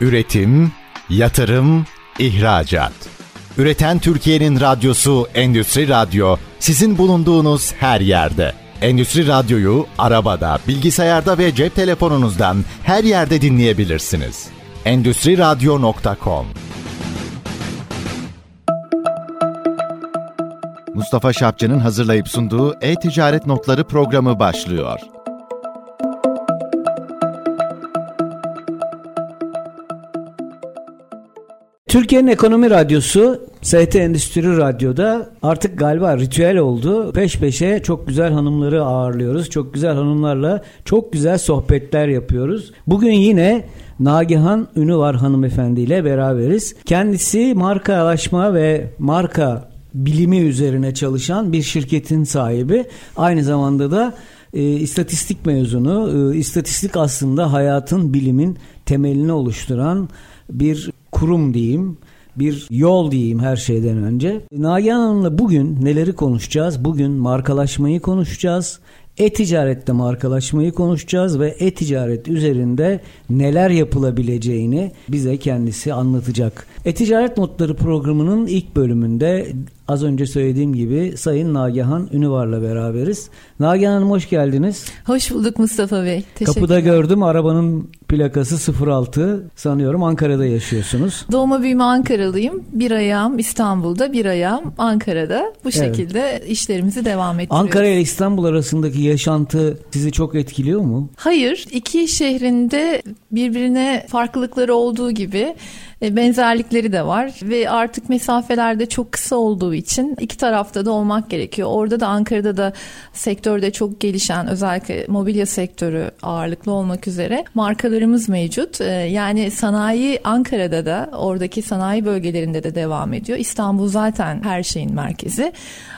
Üretim, yatırım, ihracat. Üreten Türkiye'nin radyosu Endüstri Radyo sizin bulunduğunuz her yerde. Endüstri Radyo'yu arabada, bilgisayarda ve cep telefonunuzdan her yerde dinleyebilirsiniz. Endüstri Radyo.com Mustafa Şapçı'nın hazırlayıp sunduğu E-Ticaret Notları programı başlıyor. Türkiye'nin Ekonomi Radyosu ST Endüstri Radyo'da artık galiba ritüel oldu. Peş peşe çok güzel hanımları ağırlıyoruz. Çok güzel hanımlarla çok güzel sohbetler yapıyoruz. Bugün yine Nagihan Ünüvar hanımefendiyle beraberiz. Kendisi markalaşma ve marka bilimi üzerine çalışan bir şirketin sahibi. Aynı zamanda da e, istatistik mezunu. E, istatistik aslında hayatın, bilimin temelini oluşturan bir kurum diyeyim bir yol diyeyim her şeyden önce. Nagihan Hanım'la bugün neleri konuşacağız? Bugün markalaşmayı konuşacağız. E-ticarette markalaşmayı konuşacağız ve e-ticaret üzerinde neler yapılabileceğini bize kendisi anlatacak. E-ticaret notları programının ilk bölümünde Az önce söylediğim gibi Sayın Nagihan Ünüvar'la beraberiz. Nagihan Hanım hoş geldiniz. Hoş bulduk Mustafa Bey. Kapıda gördüm arabanın plakası 06 sanıyorum Ankara'da yaşıyorsunuz. Doğma büyüme Ankaralıyım. Bir ayağım İstanbul'da bir ayağım Ankara'da. Bu şekilde evet. işlerimizi devam ettiriyoruz. Ankara ile İstanbul arasındaki yaşantı sizi çok etkiliyor mu? Hayır. iki şehrinde birbirine farklılıkları olduğu gibi benzerlikleri de var ve artık mesafelerde çok kısa olduğu için iki tarafta da olmak gerekiyor. Orada da Ankara'da da sektörde çok gelişen özellikle mobilya sektörü ağırlıklı olmak üzere markalarımız mevcut. E, yani sanayi Ankara'da da oradaki sanayi bölgelerinde de devam ediyor. İstanbul zaten her şeyin merkezi.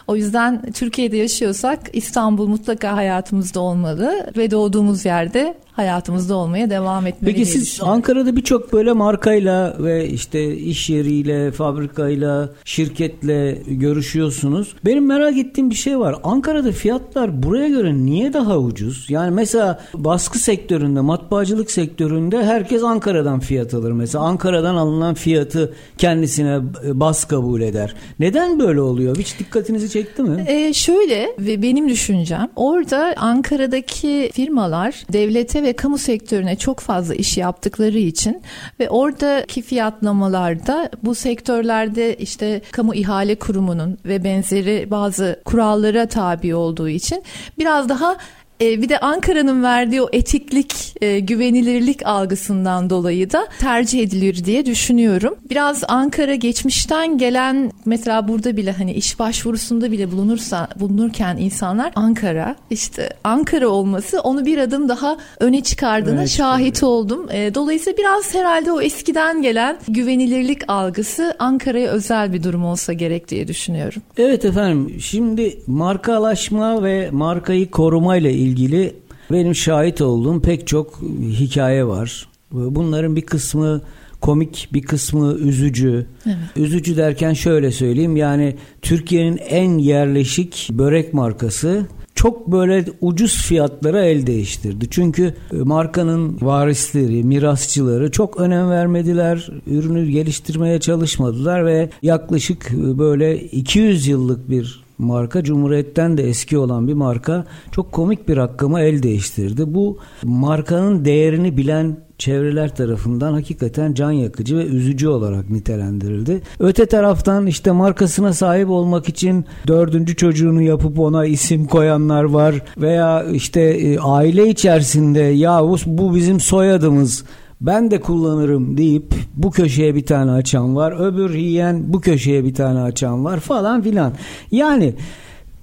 O yüzden Türkiye'de yaşıyorsak İstanbul mutlaka hayatımızda olmalı ve doğduğumuz yerde hayatımızda olmaya devam etmeli. Peki siz Ankara'da birçok böyle markayla ve işte iş yeriyle, fabrikayla, şirketle görüşüyorsunuz. Benim merak ettiğim bir şey var. Ankara'da fiyatlar buraya göre niye daha ucuz? Yani mesela baskı sektöründe, matbaacılık sektöründe herkes Ankara'dan fiyat alır. Mesela Ankara'dan alınan fiyatı kendisine bas kabul eder. Neden böyle oluyor? Hiç dikkatinizi çekti mi? Ee, şöyle ve benim düşüncem orada Ankara'daki firmalar devlete ve kamu sektörüne çok fazla iş yaptıkları için ve oradaki fiyatlamalarda bu sektörlerde işte kamu ihale kurumunun ve benzeri bazı kurallara tabi olduğu için biraz daha e, bir de Ankara'nın verdiği o etiklik, e, güvenilirlik algısından dolayı da tercih edilir diye düşünüyorum. Biraz Ankara geçmişten gelen mesela burada bile hani iş başvurusunda bile bulunursa bulunurken insanlar Ankara işte Ankara olması onu bir adım daha öne çıkardığına evet, şahit evet. oldum. E, dolayısıyla biraz herhalde o eskiden gelen güvenilirlik algısı Ankara'ya özel bir durum olsa gerek diye düşünüyorum. Evet efendim şimdi markalaşma ve markayı korumayla ilgili ilgili benim şahit olduğum pek çok hikaye var. Bunların bir kısmı komik bir kısmı üzücü. Evet. Üzücü derken şöyle söyleyeyim yani Türkiye'nin en yerleşik börek markası çok böyle ucuz fiyatlara el değiştirdi. Çünkü markanın varisleri, mirasçıları çok önem vermediler. Ürünü geliştirmeye çalışmadılar ve yaklaşık böyle 200 yıllık bir marka Cumhuriyet'ten de eski olan bir marka çok komik bir rakama el değiştirdi. Bu markanın değerini bilen çevreler tarafından hakikaten can yakıcı ve üzücü olarak nitelendirildi. Öte taraftan işte markasına sahip olmak için dördüncü çocuğunu yapıp ona isim koyanlar var veya işte e, aile içerisinde ya bu bizim soyadımız ben de kullanırım deyip bu köşeye bir tane açan var. Öbür yiyen bu köşeye bir tane açan var falan filan. Yani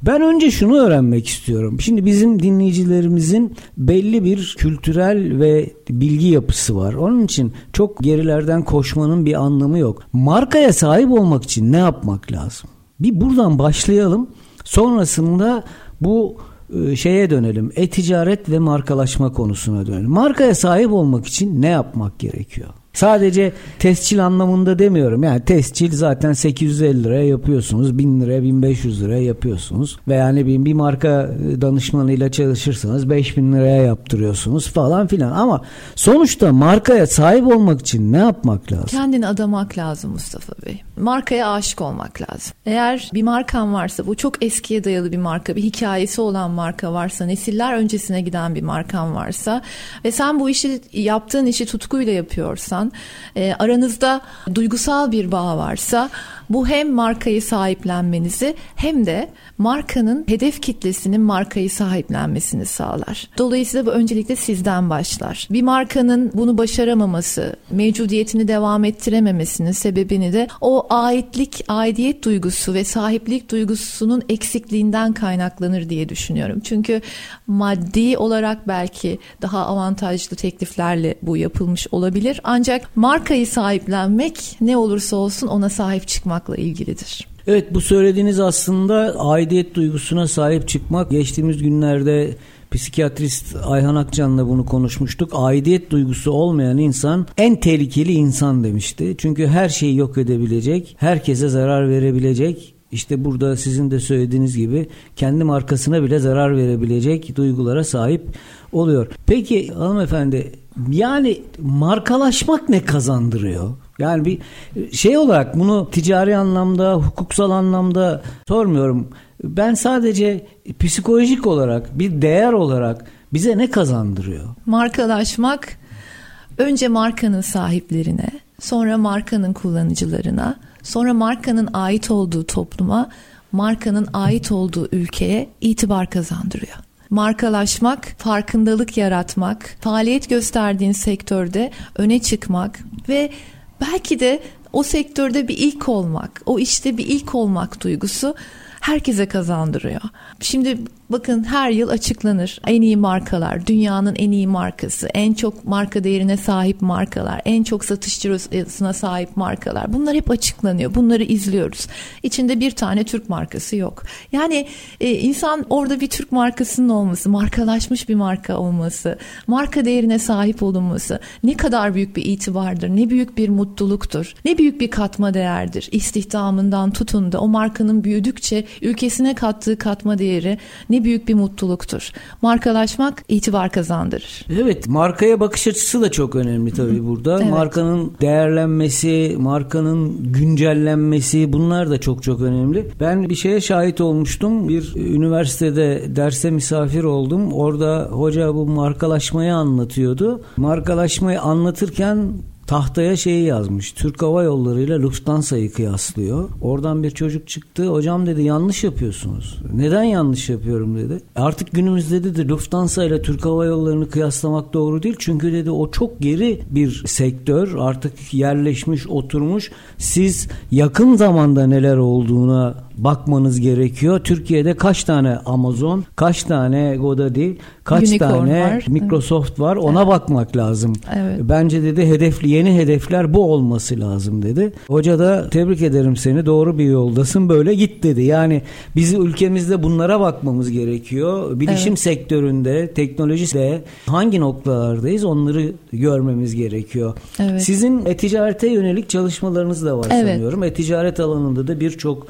ben önce şunu öğrenmek istiyorum. Şimdi bizim dinleyicilerimizin belli bir kültürel ve bilgi yapısı var. Onun için çok gerilerden koşmanın bir anlamı yok. Markaya sahip olmak için ne yapmak lazım? Bir buradan başlayalım. Sonrasında bu şeye dönelim. E-ticaret ve markalaşma konusuna dönelim. Markaya sahip olmak için ne yapmak gerekiyor? Sadece tescil anlamında demiyorum. Yani tescil zaten 850 liraya yapıyorsunuz. 1000 liraya 1500 liraya yapıyorsunuz. Veya ne bileyim bir marka danışmanıyla çalışırsanız 5000 liraya yaptırıyorsunuz falan filan. Ama sonuçta markaya sahip olmak için ne yapmak lazım? Kendini adamak lazım Mustafa Bey. Markaya aşık olmak lazım. Eğer bir markan varsa bu çok eskiye dayalı bir marka, bir hikayesi olan marka varsa, nesiller öncesine giden bir markan varsa ve sen bu işi yaptığın işi tutkuyla yapıyorsan, e, aranızda duygusal bir bağ varsa bu hem markayı sahiplenmenizi hem de markanın hedef kitlesinin markayı sahiplenmesini sağlar. Dolayısıyla bu öncelikle sizden başlar. Bir markanın bunu başaramaması, mevcudiyetini devam ettirememesinin sebebini de o aitlik, aidiyet duygusu ve sahiplik duygusunun eksikliğinden kaynaklanır diye düşünüyorum. Çünkü maddi olarak belki daha avantajlı tekliflerle bu yapılmış olabilir. Ancak markayı sahiplenmek ne olursa olsun ona sahip çıkmakla ilgilidir. Evet bu söylediğiniz aslında aidiyet duygusuna sahip çıkmak. Geçtiğimiz günlerde psikiyatrist Ayhan Akcan'la bunu konuşmuştuk. Aidiyet duygusu olmayan insan en tehlikeli insan demişti. Çünkü her şeyi yok edebilecek, herkese zarar verebilecek, işte burada sizin de söylediğiniz gibi kendi markasına bile zarar verebilecek duygulara sahip oluyor. Peki hanımefendi yani markalaşmak ne kazandırıyor? Yani bir şey olarak bunu ticari anlamda, hukuksal anlamda sormuyorum. Ben sadece psikolojik olarak, bir değer olarak bize ne kazandırıyor? Markalaşmak önce markanın sahiplerine, sonra markanın kullanıcılarına, sonra markanın ait olduğu topluma, markanın ait olduğu ülkeye itibar kazandırıyor. Markalaşmak, farkındalık yaratmak, faaliyet gösterdiğin sektörde öne çıkmak ve belki de o sektörde bir ilk olmak, o işte bir ilk olmak duygusu herkese kazandırıyor. Şimdi bakın her yıl açıklanır en iyi markalar, dünyanın en iyi markası, en çok marka değerine sahip markalar, en çok satış cirosuna sahip markalar. Bunlar hep açıklanıyor. Bunları izliyoruz. İçinde bir tane Türk markası yok. Yani e, insan orada bir Türk markasının olması, markalaşmış bir marka olması, marka değerine sahip olunması ne kadar büyük bir itibardır, ne büyük bir mutluluktur, ne büyük bir katma değerdir. İstihdamından tutun da o markanın büyüdükçe ülkesine kattığı katma değeri ne büyük bir mutluluktur. Markalaşmak itibar kazandırır. Evet markaya bakış açısı da çok önemli tabii burada. Evet. Markanın değerlenmesi, markanın güncellenmesi bunlar da çok çok önemli. Ben bir şeye şahit olmuştum. Bir üniversitede derse misafir oldum. Orada hoca bu markalaşmayı anlatıyordu. Markalaşmayı anlatırken tahtaya şeyi yazmış. Türk Hava Yolları ile Lufthansa'yı kıyaslıyor. Oradan bir çocuk çıktı. Hocam dedi yanlış yapıyorsunuz. Neden yanlış yapıyorum dedi. Artık günümüzde dedi Lufthansa ile Türk Hava Yolları'nı kıyaslamak doğru değil. Çünkü dedi o çok geri bir sektör. Artık yerleşmiş, oturmuş. Siz yakın zamanda neler olduğuna bakmanız gerekiyor. Türkiye'de kaç tane Amazon, kaç tane Godaddy, kaç Unicorn tane var. Microsoft evet. var ona evet. bakmak lazım. Evet. Bence dedi hedefli yeni hedefler bu olması lazım dedi. Hoca da tebrik ederim seni doğru bir yoldasın böyle git dedi. Yani bizi ülkemizde bunlara bakmamız gerekiyor. Bilişim evet. sektöründe, teknolojide hangi noktalardayız onları görmemiz gerekiyor. Evet. Sizin e-ticarete yönelik çalışmalarınız da var evet. sanıyorum. E-ticaret alanında da birçok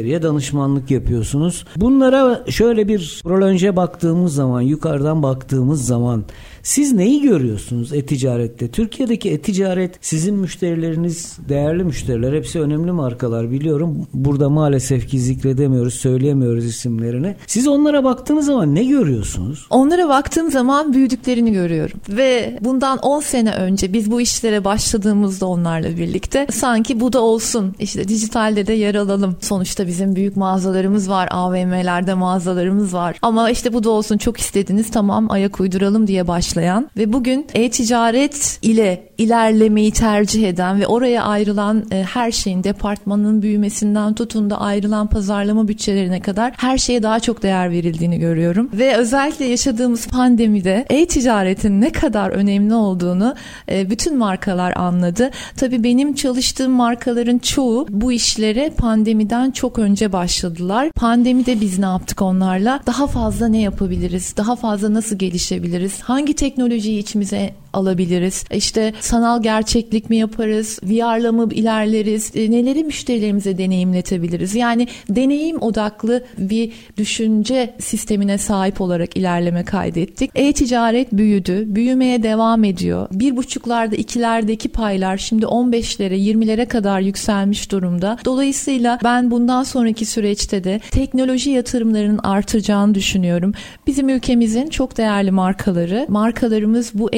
müşteriye danışmanlık yapıyorsunuz. Bunlara şöyle bir prolonje baktığımız zaman, yukarıdan baktığımız zaman siz neyi görüyorsunuz e-ticarette? Türkiye'deki e-ticaret sizin müşterileriniz değerli müşteriler. Hepsi önemli markalar biliyorum. Burada maalesef ki zikredemiyoruz, söyleyemiyoruz isimlerini. Siz onlara baktığınız zaman ne görüyorsunuz? Onlara baktığım zaman büyüdüklerini görüyorum. Ve bundan 10 sene önce biz bu işlere başladığımızda onlarla birlikte sanki bu da olsun. İşte dijitalde de yer alalım. Sonuçta bizim büyük mağazalarımız var. AVM'lerde mağazalarımız var. Ama işte bu da olsun çok istediniz tamam ayak uyduralım diye başladık başlayan ve bugün e-ticaret ile ilerlemeyi tercih eden ve oraya ayrılan e, her şeyin departmanın büyümesinden tutun da ayrılan pazarlama bütçelerine kadar her şeye daha çok değer verildiğini görüyorum. Ve özellikle yaşadığımız pandemide e-ticaretin ne kadar önemli olduğunu e, bütün markalar anladı. Tabii benim çalıştığım markaların çoğu bu işlere pandemiden çok önce başladılar. Pandemide biz ne yaptık onlarla? Daha fazla ne yapabiliriz? Daha fazla nasıl gelişebiliriz? Hangi teknolojiyi içimize alabiliriz? İşte sanal gerçeklik mi yaparız? VR'la mı ilerleriz? E, neleri müşterilerimize deneyimletebiliriz? Yani deneyim odaklı bir düşünce sistemine sahip olarak ilerleme kaydettik. E-ticaret büyüdü, büyümeye devam ediyor. Bir buçuklarda, ikilerdeki paylar şimdi 15'lere, 20'lere kadar yükselmiş durumda. Dolayısıyla ben bundan sonraki süreçte de teknoloji yatırımlarının artacağını düşünüyorum. Bizim ülkemizin çok değerli markaları, markalarımız bu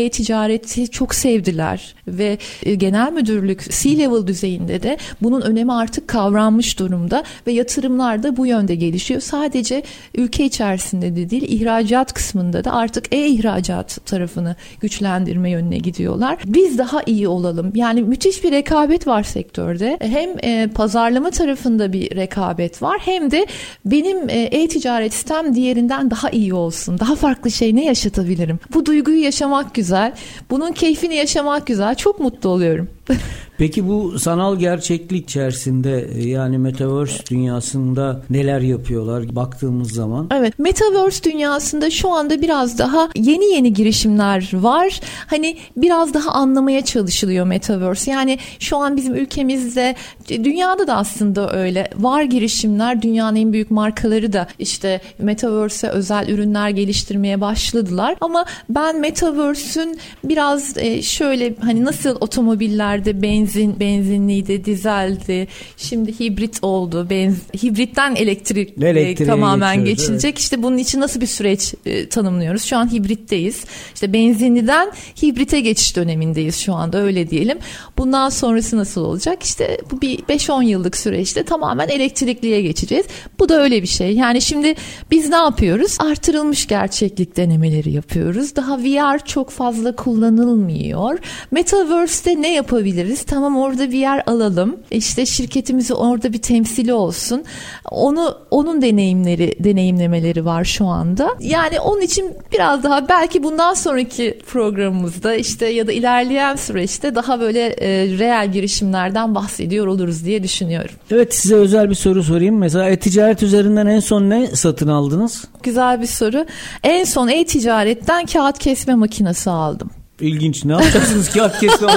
e-ticareti çok sevdiler ve e, genel müdürlük C-level düzeyinde de bunun önemi artık kavranmış durumda ve yatırımlar da bu yönde gelişiyor. Sadece ülke içerisinde de değil, ihracat kısmında da artık e-ihracat tarafını güçlendirme yönüne gidiyorlar. Biz daha iyi olalım. Yani müthiş bir rekabet var sektörde. Hem e, pazarlama tarafında bir rekabet var hem de benim e, e-ticaret sistem diğerinden daha iyi olsun. Daha farklı şey ne yaşatabilirim? Bu duyguyu yaşamak güzel. Bunun keyfini yaşamak güzel. Çok mutlu oluyorum. Peki bu sanal gerçeklik içerisinde yani metaverse dünyasında neler yapıyorlar baktığımız zaman? Evet, metaverse dünyasında şu anda biraz daha yeni yeni girişimler var. Hani biraz daha anlamaya çalışılıyor metaverse. Yani şu an bizim ülkemizde dünyada da aslında öyle. Var girişimler, dünyanın en büyük markaları da işte metaverse'e özel ürünler geliştirmeye başladılar. Ama ben metaverse'ün biraz e, şöyle hani nasıl otomobillerde benzin benzin benzinliydi, dizeldi. Şimdi hibrit oldu. Benz, hibritten elektrik e, tamamen geçilecek. Evet. İşte bunun için nasıl bir süreç e, tanımlıyoruz? Şu an hibritteyiz. İşte benzinliden hibrite geçiş dönemindeyiz şu anda öyle diyelim. Bundan sonrası nasıl olacak? İşte bu bir 5-10 yıllık süreçte tamamen elektrikliye geçeceğiz. Bu da öyle bir şey. Yani şimdi biz ne yapıyoruz? Artırılmış gerçeklik denemeleri yapıyoruz. Daha VR çok fazla kullanılmıyor. Metaverse'te ne yapabiliriz? Tamam orada bir yer alalım. İşte şirketimizi orada bir temsili olsun. Onu onun deneyimleri, deneyimlemeleri var şu anda. Yani onun için biraz daha belki bundan sonraki programımızda işte ya da ilerleyen süreçte daha böyle e, reel girişimlerden bahsediyor oluruz diye düşünüyorum. Evet size özel bir soru sorayım. Mesela e-ticaret üzerinden en son ne satın aldınız? Güzel bir soru. En son e-ticaretten kağıt kesme makinesi aldım. İlginç. Ne yapacaksınız kağıt kesme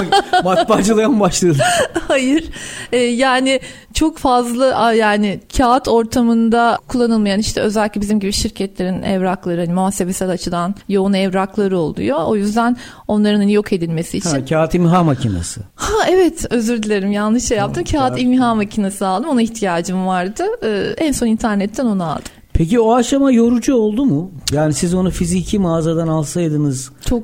matbaacılığa mı başladınız? Hayır. Ee, yani çok fazla yani kağıt ortamında kullanılmayan işte özellikle bizim gibi şirketlerin evrakları hani muhasebesel açıdan yoğun evrakları oluyor. O yüzden onların hani yok edilmesi için. Ha, kağıt imha makinesi. Ha evet özür dilerim yanlış şey yaptım. Tamam, kağıt, kağıt imha makinesi aldım. Ona ihtiyacım vardı. Ee, en son internetten onu aldım. Peki o aşama yorucu oldu mu? Yani siz onu fiziki mağazadan alsaydınız çok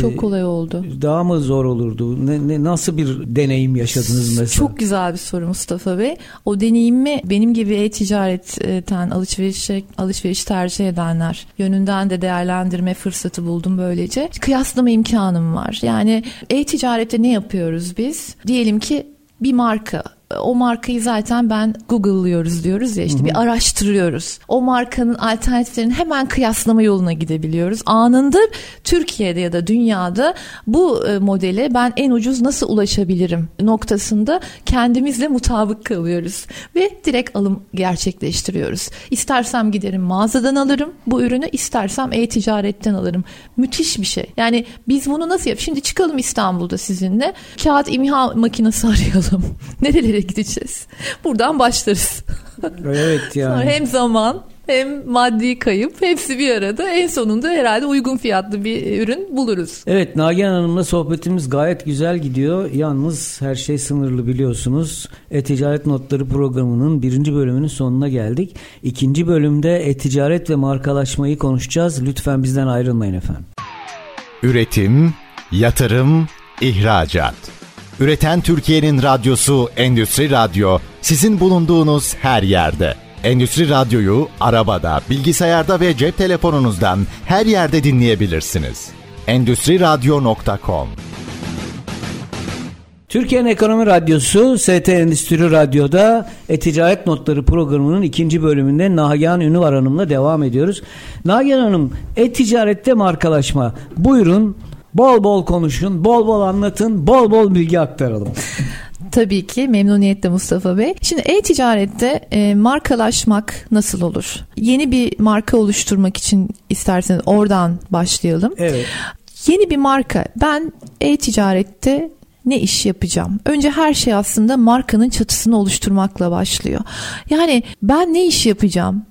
çok kolay oldu. Daha mı zor olurdu? Ne, ne, nasıl bir deneyim yaşadınız mesela? Çok güzel bir soru Mustafa Bey. O deneyimi benim gibi e-ticaretten alışveriş, alışveriş tercih edenler yönünden de değerlendirme fırsatı buldum böylece. Kıyaslama imkanım var. Yani e-ticarette ne yapıyoruz biz? Diyelim ki bir marka o markayı zaten ben Google'lıyoruz diyoruz ya işte Hı-hı. bir araştırıyoruz. O markanın alternatiflerini hemen kıyaslama yoluna gidebiliyoruz. Anında Türkiye'de ya da dünyada bu e, modele ben en ucuz nasıl ulaşabilirim noktasında kendimizle mutabık kalıyoruz ve direkt alım gerçekleştiriyoruz. İstersem giderim mağazadan alırım bu ürünü, istersem e-ticaretten alırım. Müthiş bir şey. Yani biz bunu nasıl yap? Şimdi çıkalım İstanbul'da sizinle. Kağıt imha makinesi arayalım. Nerelere gideceğiz. Buradan başlarız. Evet yani. Sonra hem zaman hem maddi kayıp hepsi bir arada en sonunda herhalde uygun fiyatlı bir ürün buluruz. Evet Nagihan Hanım'la sohbetimiz gayet güzel gidiyor. Yalnız her şey sınırlı biliyorsunuz. E-Ticaret Notları programının birinci bölümünün sonuna geldik. İkinci bölümde e-ticaret ve markalaşmayı konuşacağız. Lütfen bizden ayrılmayın efendim. Üretim, yatırım, ihracat. Üreten Türkiye'nin radyosu Endüstri Radyo sizin bulunduğunuz her yerde. Endüstri Radyo'yu arabada, bilgisayarda ve cep telefonunuzdan her yerde dinleyebilirsiniz. Endüstri Radyo.com Türkiye'nin Ekonomi Radyosu ST Endüstri Radyo'da E-Ticaret Notları programının ikinci bölümünde Nagihan Ünüvar Hanım'la devam ediyoruz. Nagihan Hanım, e-ticarette markalaşma. Buyurun Bol bol konuşun, bol bol anlatın, bol bol bilgi aktaralım. Tabii ki memnuniyetle Mustafa Bey. Şimdi e-ticarette e, markalaşmak nasıl olur? Yeni bir marka oluşturmak için isterseniz oradan başlayalım. Evet. Yeni bir marka. Ben e-ticarette ne iş yapacağım? Önce her şey aslında markanın çatısını oluşturmakla başlıyor. Yani ben ne iş yapacağım?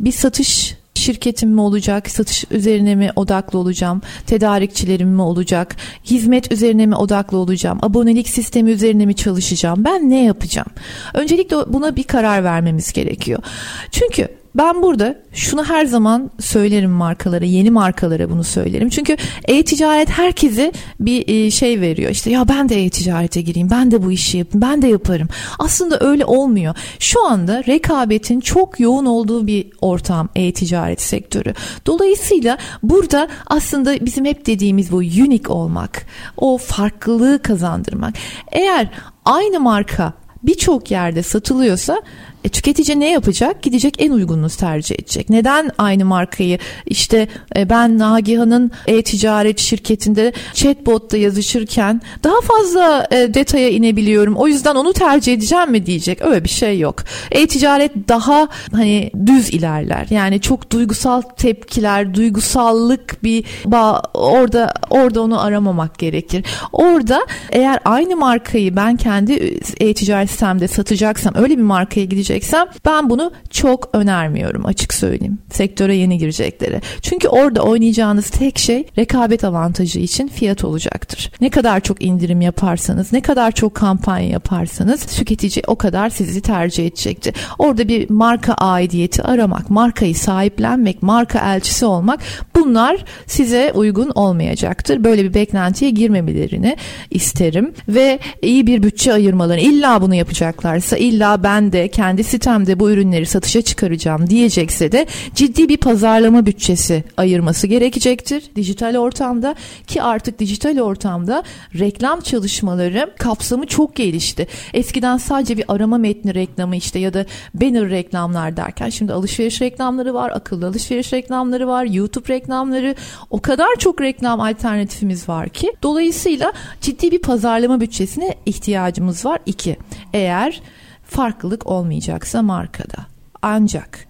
Bir satış şirketim mi olacak, satış üzerine mi odaklı olacağım, tedarikçilerim mi olacak, hizmet üzerine mi odaklı olacağım, abonelik sistemi üzerine mi çalışacağım, ben ne yapacağım? Öncelikle buna bir karar vermemiz gerekiyor. Çünkü ben burada şunu her zaman söylerim markalara, yeni markalara bunu söylerim. Çünkü e-ticaret herkese bir e, şey veriyor. İşte ya ben de e-ticarete gireyim, ben de bu işi yapayım, ben de yaparım. Aslında öyle olmuyor. Şu anda rekabetin çok yoğun olduğu bir ortam e-ticaret sektörü. Dolayısıyla burada aslında bizim hep dediğimiz bu unique olmak, o farklılığı kazandırmak. Eğer aynı marka birçok yerde satılıyorsa e, tüketici ne yapacak? Gidecek en uygununu tercih edecek. Neden aynı markayı işte e, ben Nagihan'ın e-ticaret şirketinde chatbot'ta yazışırken daha fazla e, detaya inebiliyorum. O yüzden onu tercih edeceğim mi diyecek. Öyle bir şey yok. E-ticaret daha hani düz ilerler. Yani çok duygusal tepkiler, duygusallık bir bağ orada orada onu aramamak gerekir. Orada eğer aynı markayı ben kendi e-ticaret sistemde satacaksam öyle bir markaya gidecek gireceksem ben bunu çok önermiyorum açık söyleyeyim. Sektöre yeni girecekleri. Çünkü orada oynayacağınız tek şey rekabet avantajı için fiyat olacaktır. Ne kadar çok indirim yaparsanız, ne kadar çok kampanya yaparsanız tüketici o kadar sizi tercih edecektir. Orada bir marka aidiyeti aramak, markayı sahiplenmek, marka elçisi olmak bunlar size uygun olmayacaktır. Böyle bir beklentiye girmemelerini isterim ve iyi bir bütçe ayırmalarını illa bunu yapacaklarsa illa ben de kendi sitemde bu ürünleri satışa çıkaracağım diyecekse de ciddi bir pazarlama bütçesi ayırması gerekecektir dijital ortamda ki artık dijital ortamda reklam çalışmaları kapsamı çok gelişti. Eskiden sadece bir arama metni reklamı işte ya da banner reklamlar derken şimdi alışveriş reklamları var, akıllı alışveriş reklamları var, YouTube reklamları o kadar çok reklam alternatifimiz var ki dolayısıyla ciddi bir pazarlama bütçesine ihtiyacımız var. İki, eğer farklılık olmayacaksa markada. Ancak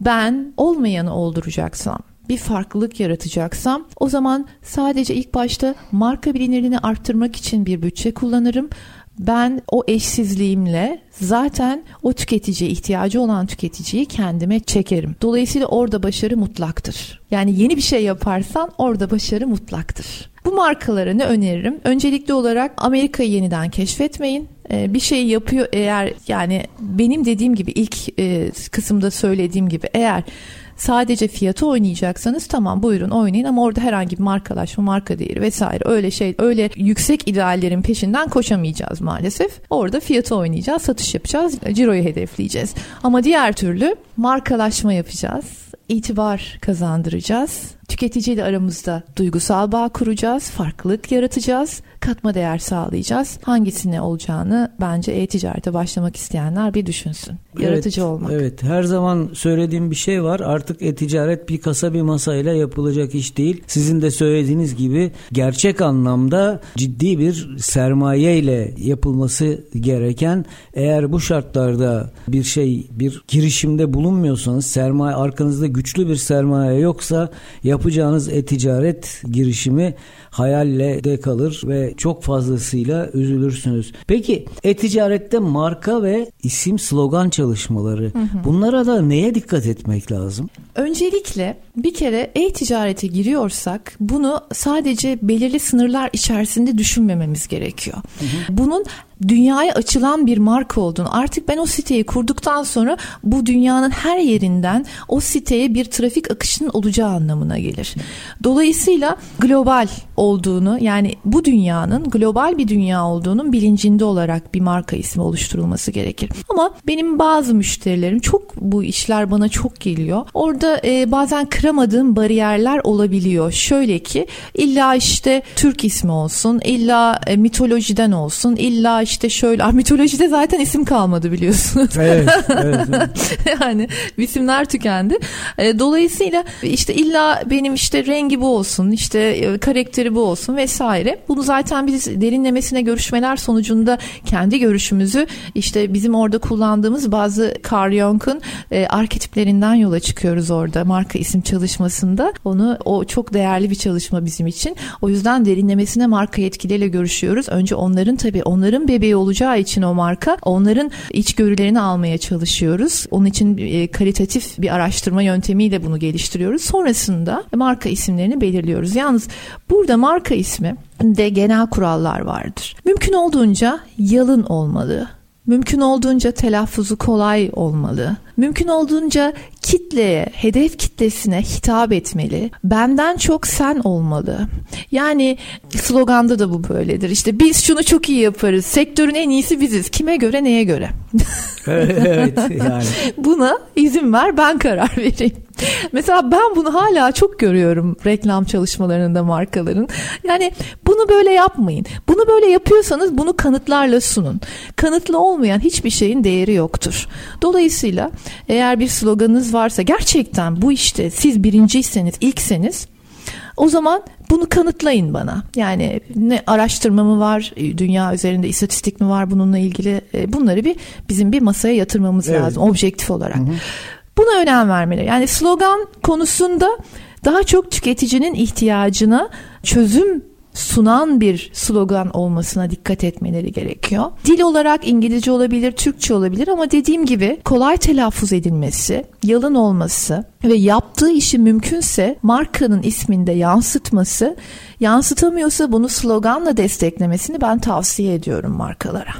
ben olmayanı olduracaksam, bir farklılık yaratacaksam o zaman sadece ilk başta marka bilinirliğini arttırmak için bir bütçe kullanırım. Ben o eşsizliğimle zaten o tüketiciye ihtiyacı olan tüketiciyi kendime çekerim. Dolayısıyla orada başarı mutlaktır. Yani yeni bir şey yaparsan orada başarı mutlaktır. Bu markalara ne öneririm? Öncelikli olarak Amerika'yı yeniden keşfetmeyin. Ee, bir şey yapıyor eğer yani benim dediğim gibi ilk e, kısımda söylediğim gibi eğer sadece fiyatı oynayacaksanız tamam buyurun oynayın ama orada herhangi bir markalaşma, marka değeri vesaire öyle şey öyle yüksek ideallerin peşinden koşamayacağız maalesef. Orada fiyatı oynayacağız, satış yapacağız, ciroyu hedefleyeceğiz. Ama diğer türlü markalaşma yapacağız, itibar kazandıracağız. Tüketiciyle aramızda duygusal bağ kuracağız, farklılık yaratacağız katma değer sağlayacağız. Hangisine olacağını bence e-ticarete başlamak isteyenler bir düşünsün. Yaratıcı evet, olmak. Evet her zaman söylediğim bir şey var. Artık e-ticaret bir kasa bir masayla yapılacak iş değil. Sizin de söylediğiniz gibi gerçek anlamda ciddi bir sermaye ile yapılması gereken eğer bu şartlarda bir şey bir girişimde bulunmuyorsanız sermaye arkanızda güçlü bir sermaye yoksa yapacağınız e-ticaret girişimi hayalle de kalır ve çok fazlasıyla üzülürsünüz. Peki e-ticarette marka ve isim slogan çalışmaları hı hı. bunlara da neye dikkat etmek lazım? Öncelikle bir kere e-ticarete giriyorsak bunu sadece belirli sınırlar içerisinde düşünmememiz gerekiyor. Hı hı. Bunun dünyaya açılan bir marka olduğunu artık ben o siteyi kurduktan sonra bu dünyanın her yerinden o siteye bir trafik akışının olacağı anlamına gelir. Dolayısıyla global olduğunu yani bu dünyanın global bir dünya olduğunun bilincinde olarak bir marka ismi oluşturulması gerekir. Ama benim bazı müşterilerim çok bu işler bana çok geliyor. Orada e, bazen kıramadığım bariyerler olabiliyor. Şöyle ki illa işte Türk ismi olsun, illa e, mitolojiden olsun, illa işte şöyle ah, mitolojide zaten isim kalmadı biliyorsunuz. Evet, evet. yani isimler tükendi. E, dolayısıyla işte illa benim işte rengi bu olsun, işte e, karakteri bu olsun vesaire. Bunu zaten biz derinlemesine görüşmeler sonucunda kendi görüşümüzü işte bizim orada kullandığımız bazı Carl Jung'un e, arketiplerinden yola çıkıyoruz orada marka isim çalışmasında onu o çok değerli bir çalışma bizim için. O yüzden derinlemesine marka yetkiliyle görüşüyoruz. Önce onların tabii onların bebeği olacağı için o marka onların içgörülerini almaya çalışıyoruz. Onun için e, kalitatif bir araştırma yöntemiyle bunu geliştiriyoruz. Sonrasında marka isimlerini belirliyoruz. Yalnız burada marka ismi de genel kurallar vardır. Mümkün olduğunca yalın olmalı. Mümkün olduğunca telaffuzu kolay olmalı. Mümkün olduğunca kitleye, hedef kitlesine hitap etmeli. Benden çok sen olmalı. Yani sloganda da bu böyledir. İşte biz şunu çok iyi yaparız. Sektörün en iyisi biziz. Kime göre, neye göre? evet yani. Buna izin ver ben karar vereyim. Mesela ben bunu hala çok görüyorum reklam çalışmalarında markaların. Yani bunu böyle yapmayın. Bunu böyle yapıyorsanız bunu kanıtlarla sunun. Kanıtlı olmayan hiçbir şeyin değeri yoktur. Dolayısıyla eğer bir sloganınız varsa gerçekten bu işte siz birinciyseniz, ilkseniz o zaman bunu kanıtlayın bana. Yani ne araştırma mı var, dünya üzerinde istatistik mi var bununla ilgili e, bunları bir bizim bir masaya yatırmamız evet. lazım objektif olarak. Hı hı. Buna önem vermeleri. Yani slogan konusunda daha çok tüketicinin ihtiyacına çözüm sunan bir slogan olmasına dikkat etmeleri gerekiyor. Dil olarak İngilizce olabilir, Türkçe olabilir ama dediğim gibi kolay telaffuz edilmesi, yalın olması ve yaptığı işi mümkünse markanın isminde yansıtması, yansıtamıyorsa bunu sloganla desteklemesini ben tavsiye ediyorum markalara.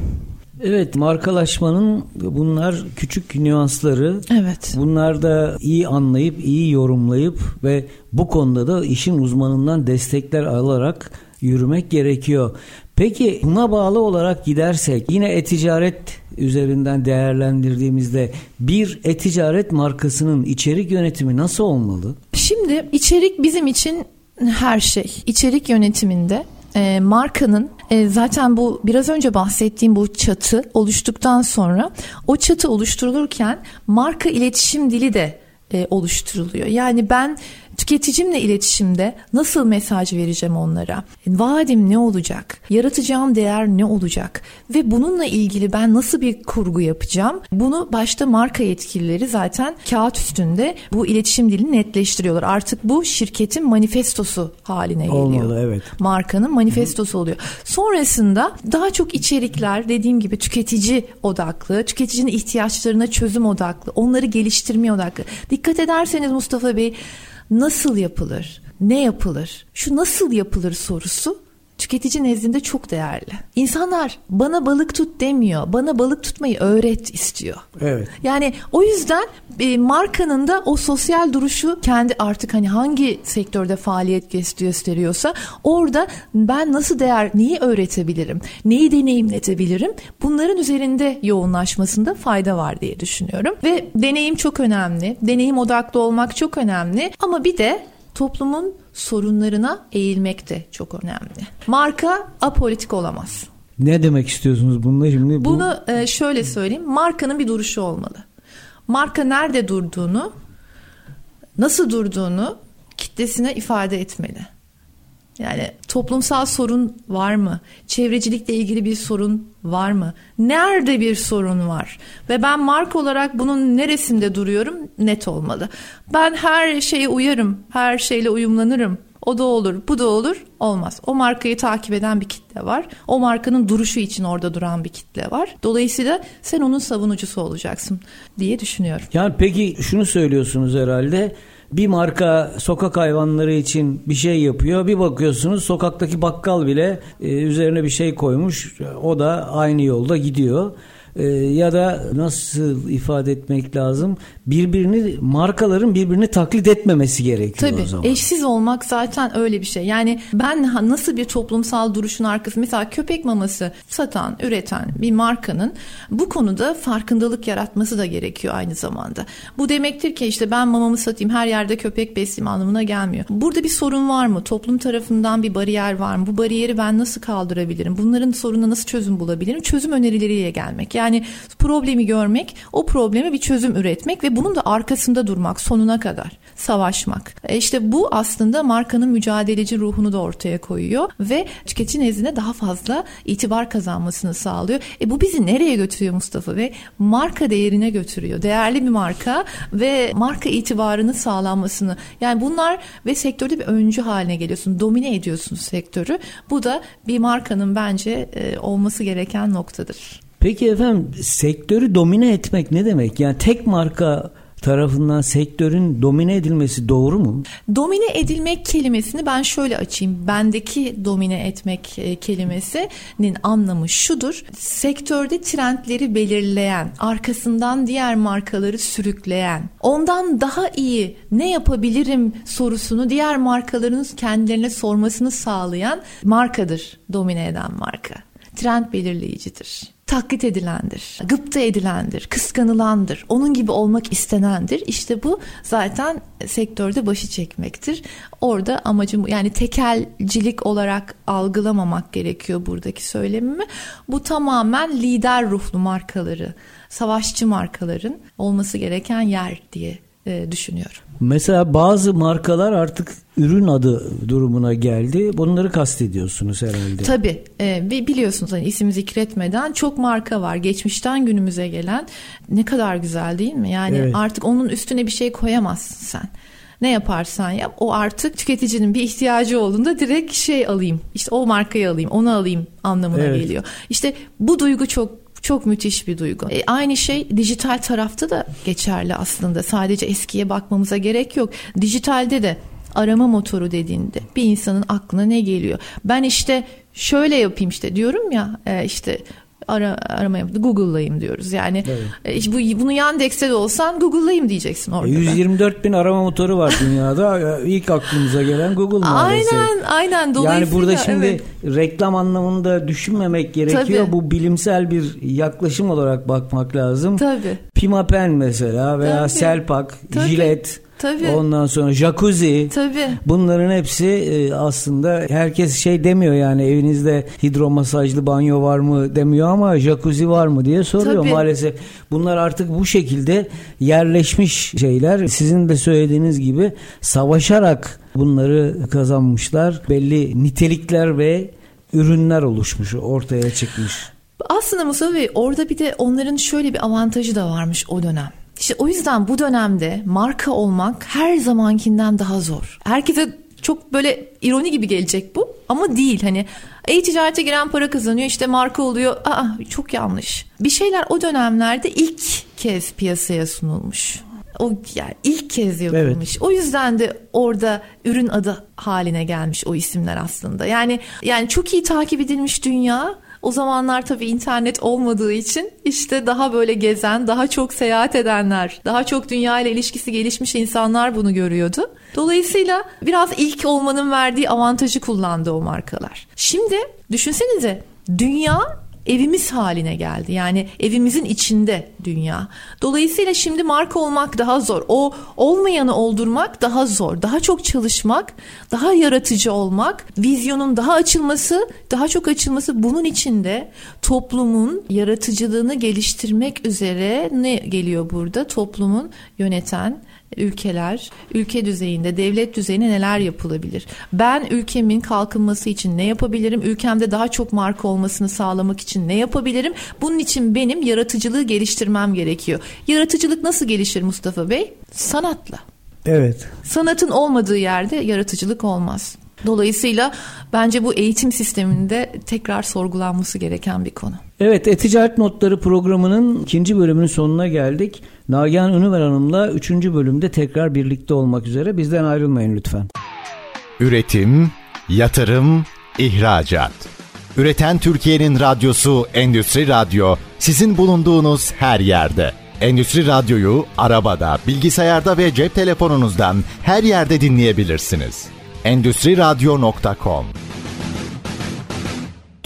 Evet markalaşmanın bunlar küçük nüansları. Evet. Bunlar da iyi anlayıp iyi yorumlayıp ve bu konuda da işin uzmanından destekler alarak yürümek gerekiyor. Peki buna bağlı olarak gidersek yine e-ticaret üzerinden değerlendirdiğimizde bir e-ticaret markasının içerik yönetimi nasıl olmalı? Şimdi içerik bizim için her şey. İçerik yönetiminde e, markanın e, zaten bu biraz önce bahsettiğim bu çatı oluştuktan sonra o çatı oluşturulurken marka iletişim dili de e, oluşturuluyor. Yani ben Tüketicimle iletişimde nasıl mesaj vereceğim onlara? Vaadim ne olacak? Yaratacağım değer ne olacak? Ve bununla ilgili ben nasıl bir kurgu yapacağım? Bunu başta marka yetkilileri zaten kağıt üstünde bu iletişim dilini netleştiriyorlar. Artık bu şirketin manifestosu haline geliyor. Olmalı evet. Markanın manifestosu oluyor. Sonrasında daha çok içerikler dediğim gibi tüketici odaklı, tüketicinin ihtiyaçlarına çözüm odaklı, onları geliştirmeye odaklı. Dikkat ederseniz Mustafa Bey nasıl yapılır? Ne yapılır? Şu nasıl yapılır sorusu tüketici nezdinde çok değerli. İnsanlar bana balık tut demiyor. Bana balık tutmayı öğret istiyor. Evet. Yani o yüzden e, markanın da o sosyal duruşu kendi artık hani hangi sektörde faaliyet gösteriyorsa orada ben nasıl değer, neyi öğretebilirim, neyi deneyimletebilirim bunların üzerinde yoğunlaşmasında fayda var diye düşünüyorum. Ve deneyim çok önemli. Deneyim odaklı olmak çok önemli ama bir de toplumun sorunlarına eğilmek de çok önemli. Marka apolitik olamaz. Ne demek istiyorsunuz bununla şimdi? Bu... Bunu e, şöyle söyleyeyim. Markanın bir duruşu olmalı. Marka nerede durduğunu, nasıl durduğunu kitlesine ifade etmeli. Yani toplumsal sorun var mı? Çevrecilikle ilgili bir sorun var mı? Nerede bir sorun var? Ve ben marka olarak bunun neresinde duruyorum? Net olmalı. Ben her şeye uyarım, her şeyle uyumlanırım. O da olur, bu da olur. Olmaz. O markayı takip eden bir kitle var. O markanın duruşu için orada duran bir kitle var. Dolayısıyla sen onun savunucusu olacaksın diye düşünüyorum. Yani peki şunu söylüyorsunuz herhalde bir marka sokak hayvanları için bir şey yapıyor. Bir bakıyorsunuz sokaktaki bakkal bile e, üzerine bir şey koymuş. O da aynı yolda gidiyor. Ee, ya da nasıl ifade etmek lazım birbirini markaların birbirini taklit etmemesi gerekiyor Tabii, o zaman. Eşsiz olmak zaten öyle bir şey. Yani ben nasıl bir toplumsal duruşun arkası mesela köpek maması satan, üreten bir markanın bu konuda farkındalık yaratması da gerekiyor aynı zamanda. Bu demektir ki işte ben mamamı satayım her yerde köpek besleyeyim anlamına gelmiyor. Burada bir sorun var mı? Toplum tarafından bir bariyer var mı? Bu bariyeri ben nasıl kaldırabilirim? Bunların sorununa nasıl çözüm bulabilirim? Çözüm önerileriyle gelmek. Yani problemi görmek, o probleme bir çözüm üretmek ve bunun da arkasında durmak sonuna kadar savaşmak. E işte bu aslında markanın mücadeleci ruhunu da ortaya koyuyor ve tüketici nezdinde daha fazla itibar kazanmasını sağlıyor. E bu bizi nereye götürüyor Mustafa ve marka değerine götürüyor. Değerli bir marka ve marka itibarını sağlanmasını. Yani bunlar ve sektörde bir öncü haline geliyorsun. Domine ediyorsun sektörü. Bu da bir markanın bence e, olması gereken noktadır. Peki efendim sektörü domine etmek ne demek? Yani tek marka tarafından sektörün domine edilmesi doğru mu? Domine edilmek kelimesini ben şöyle açayım. Bendeki domine etmek e, kelimesinin anlamı şudur. Sektörde trendleri belirleyen, arkasından diğer markaları sürükleyen, ondan daha iyi ne yapabilirim sorusunu diğer markaların kendilerine sormasını sağlayan markadır domine eden marka. Trend belirleyicidir taklit edilendir, gıpta edilendir, kıskanılandır, onun gibi olmak istenendir. İşte bu zaten sektörde başı çekmektir. Orada amacım yani tekelcilik olarak algılamamak gerekiyor buradaki söylemimi. Bu tamamen lider ruhlu markaları, savaşçı markaların olması gereken yer diye e, düşünüyorum. Mesela bazı markalar artık ürün adı durumuna geldi. Bunları kastediyorsunuz herhalde. Tabii. E, biliyorsunuz hani isim zikretmeden çok marka var. Geçmişten günümüze gelen. Ne kadar güzel değil mi? Yani evet. artık onun üstüne bir şey koyamazsın sen ne yaparsan yap o artık tüketicinin bir ihtiyacı olduğunda direkt şey alayım işte o markayı alayım onu alayım anlamına evet. geliyor. İşte bu duygu çok çok müthiş bir duygu. E, aynı şey dijital tarafta da geçerli aslında. Sadece eskiye bakmamıza gerek yok. Dijitalde de arama motoru dediğinde bir insanın aklına ne geliyor? Ben işte şöyle yapayım işte diyorum ya e, işte ara, arama yaptı. Google'layım diyoruz. Yani evet. e, bu, bunu Yandex'te de olsan Google'layım diyeceksin orada. 124 bin arama motoru var dünyada. İlk aklımıza gelen Google maalesef. Aynen aynen. Yani burada şimdi evet. reklam anlamında düşünmemek gerekiyor. Tabii. Bu bilimsel bir yaklaşım olarak bakmak lazım. Tabii. Pimapen mesela veya Tabii. Selpak, Tabii. Jilet Tabii. Ondan sonra jacuzzi. Tabii. Bunların hepsi e, aslında herkes şey demiyor yani evinizde hidromasajlı banyo var mı demiyor ama jacuzzi var mı diye soruyor Tabii. maalesef. Bunlar artık bu şekilde yerleşmiş şeyler. Sizin de söylediğiniz gibi savaşarak bunları kazanmışlar. Belli nitelikler ve ürünler oluşmuş, ortaya çıkmış. Aslında Musa Bey orada bir de onların şöyle bir avantajı da varmış o dönem. İşte o yüzden bu dönemde marka olmak her zamankinden daha zor. Herkese çok böyle ironi gibi gelecek bu ama değil hani e-ticarete giren para kazanıyor işte marka oluyor aa çok yanlış. Bir şeyler o dönemlerde ilk kez piyasaya sunulmuş. O yani ilk kez yapılmış. Evet. O yüzden de orada ürün adı haline gelmiş o isimler aslında. Yani yani çok iyi takip edilmiş dünya o zamanlar tabii internet olmadığı için işte daha böyle gezen, daha çok seyahat edenler, daha çok dünya ile ilişkisi gelişmiş insanlar bunu görüyordu. Dolayısıyla biraz ilk olmanın verdiği avantajı kullandı o markalar. Şimdi düşünsenize dünya evimiz haline geldi. Yani evimizin içinde dünya. Dolayısıyla şimdi marka olmak daha zor. O olmayanı oldurmak daha zor. Daha çok çalışmak, daha yaratıcı olmak, vizyonun daha açılması, daha çok açılması bunun içinde toplumun yaratıcılığını geliştirmek üzere ne geliyor burada? Toplumun yöneten ülkeler, ülke düzeyinde, devlet düzeyinde neler yapılabilir? Ben ülkemin kalkınması için ne yapabilirim? Ülkemde daha çok marka olmasını sağlamak için ne yapabilirim? Bunun için benim yaratıcılığı geliştirmem gerekiyor. Yaratıcılık nasıl gelişir Mustafa Bey? Sanatla. Evet. Sanatın olmadığı yerde yaratıcılık olmaz. Dolayısıyla bence bu eğitim sisteminde tekrar sorgulanması gereken bir konu. Evet, E-Ticaret Notları programının ikinci bölümünün sonuna geldik. Nagihan Ünüver Hanım'la üçüncü bölümde tekrar birlikte olmak üzere. Bizden ayrılmayın lütfen. Üretim, yatırım, ihracat. Üreten Türkiye'nin radyosu Endüstri Radyo sizin bulunduğunuz her yerde. Endüstri Radyo'yu arabada, bilgisayarda ve cep telefonunuzdan her yerde dinleyebilirsiniz. Endüstri Radyo.com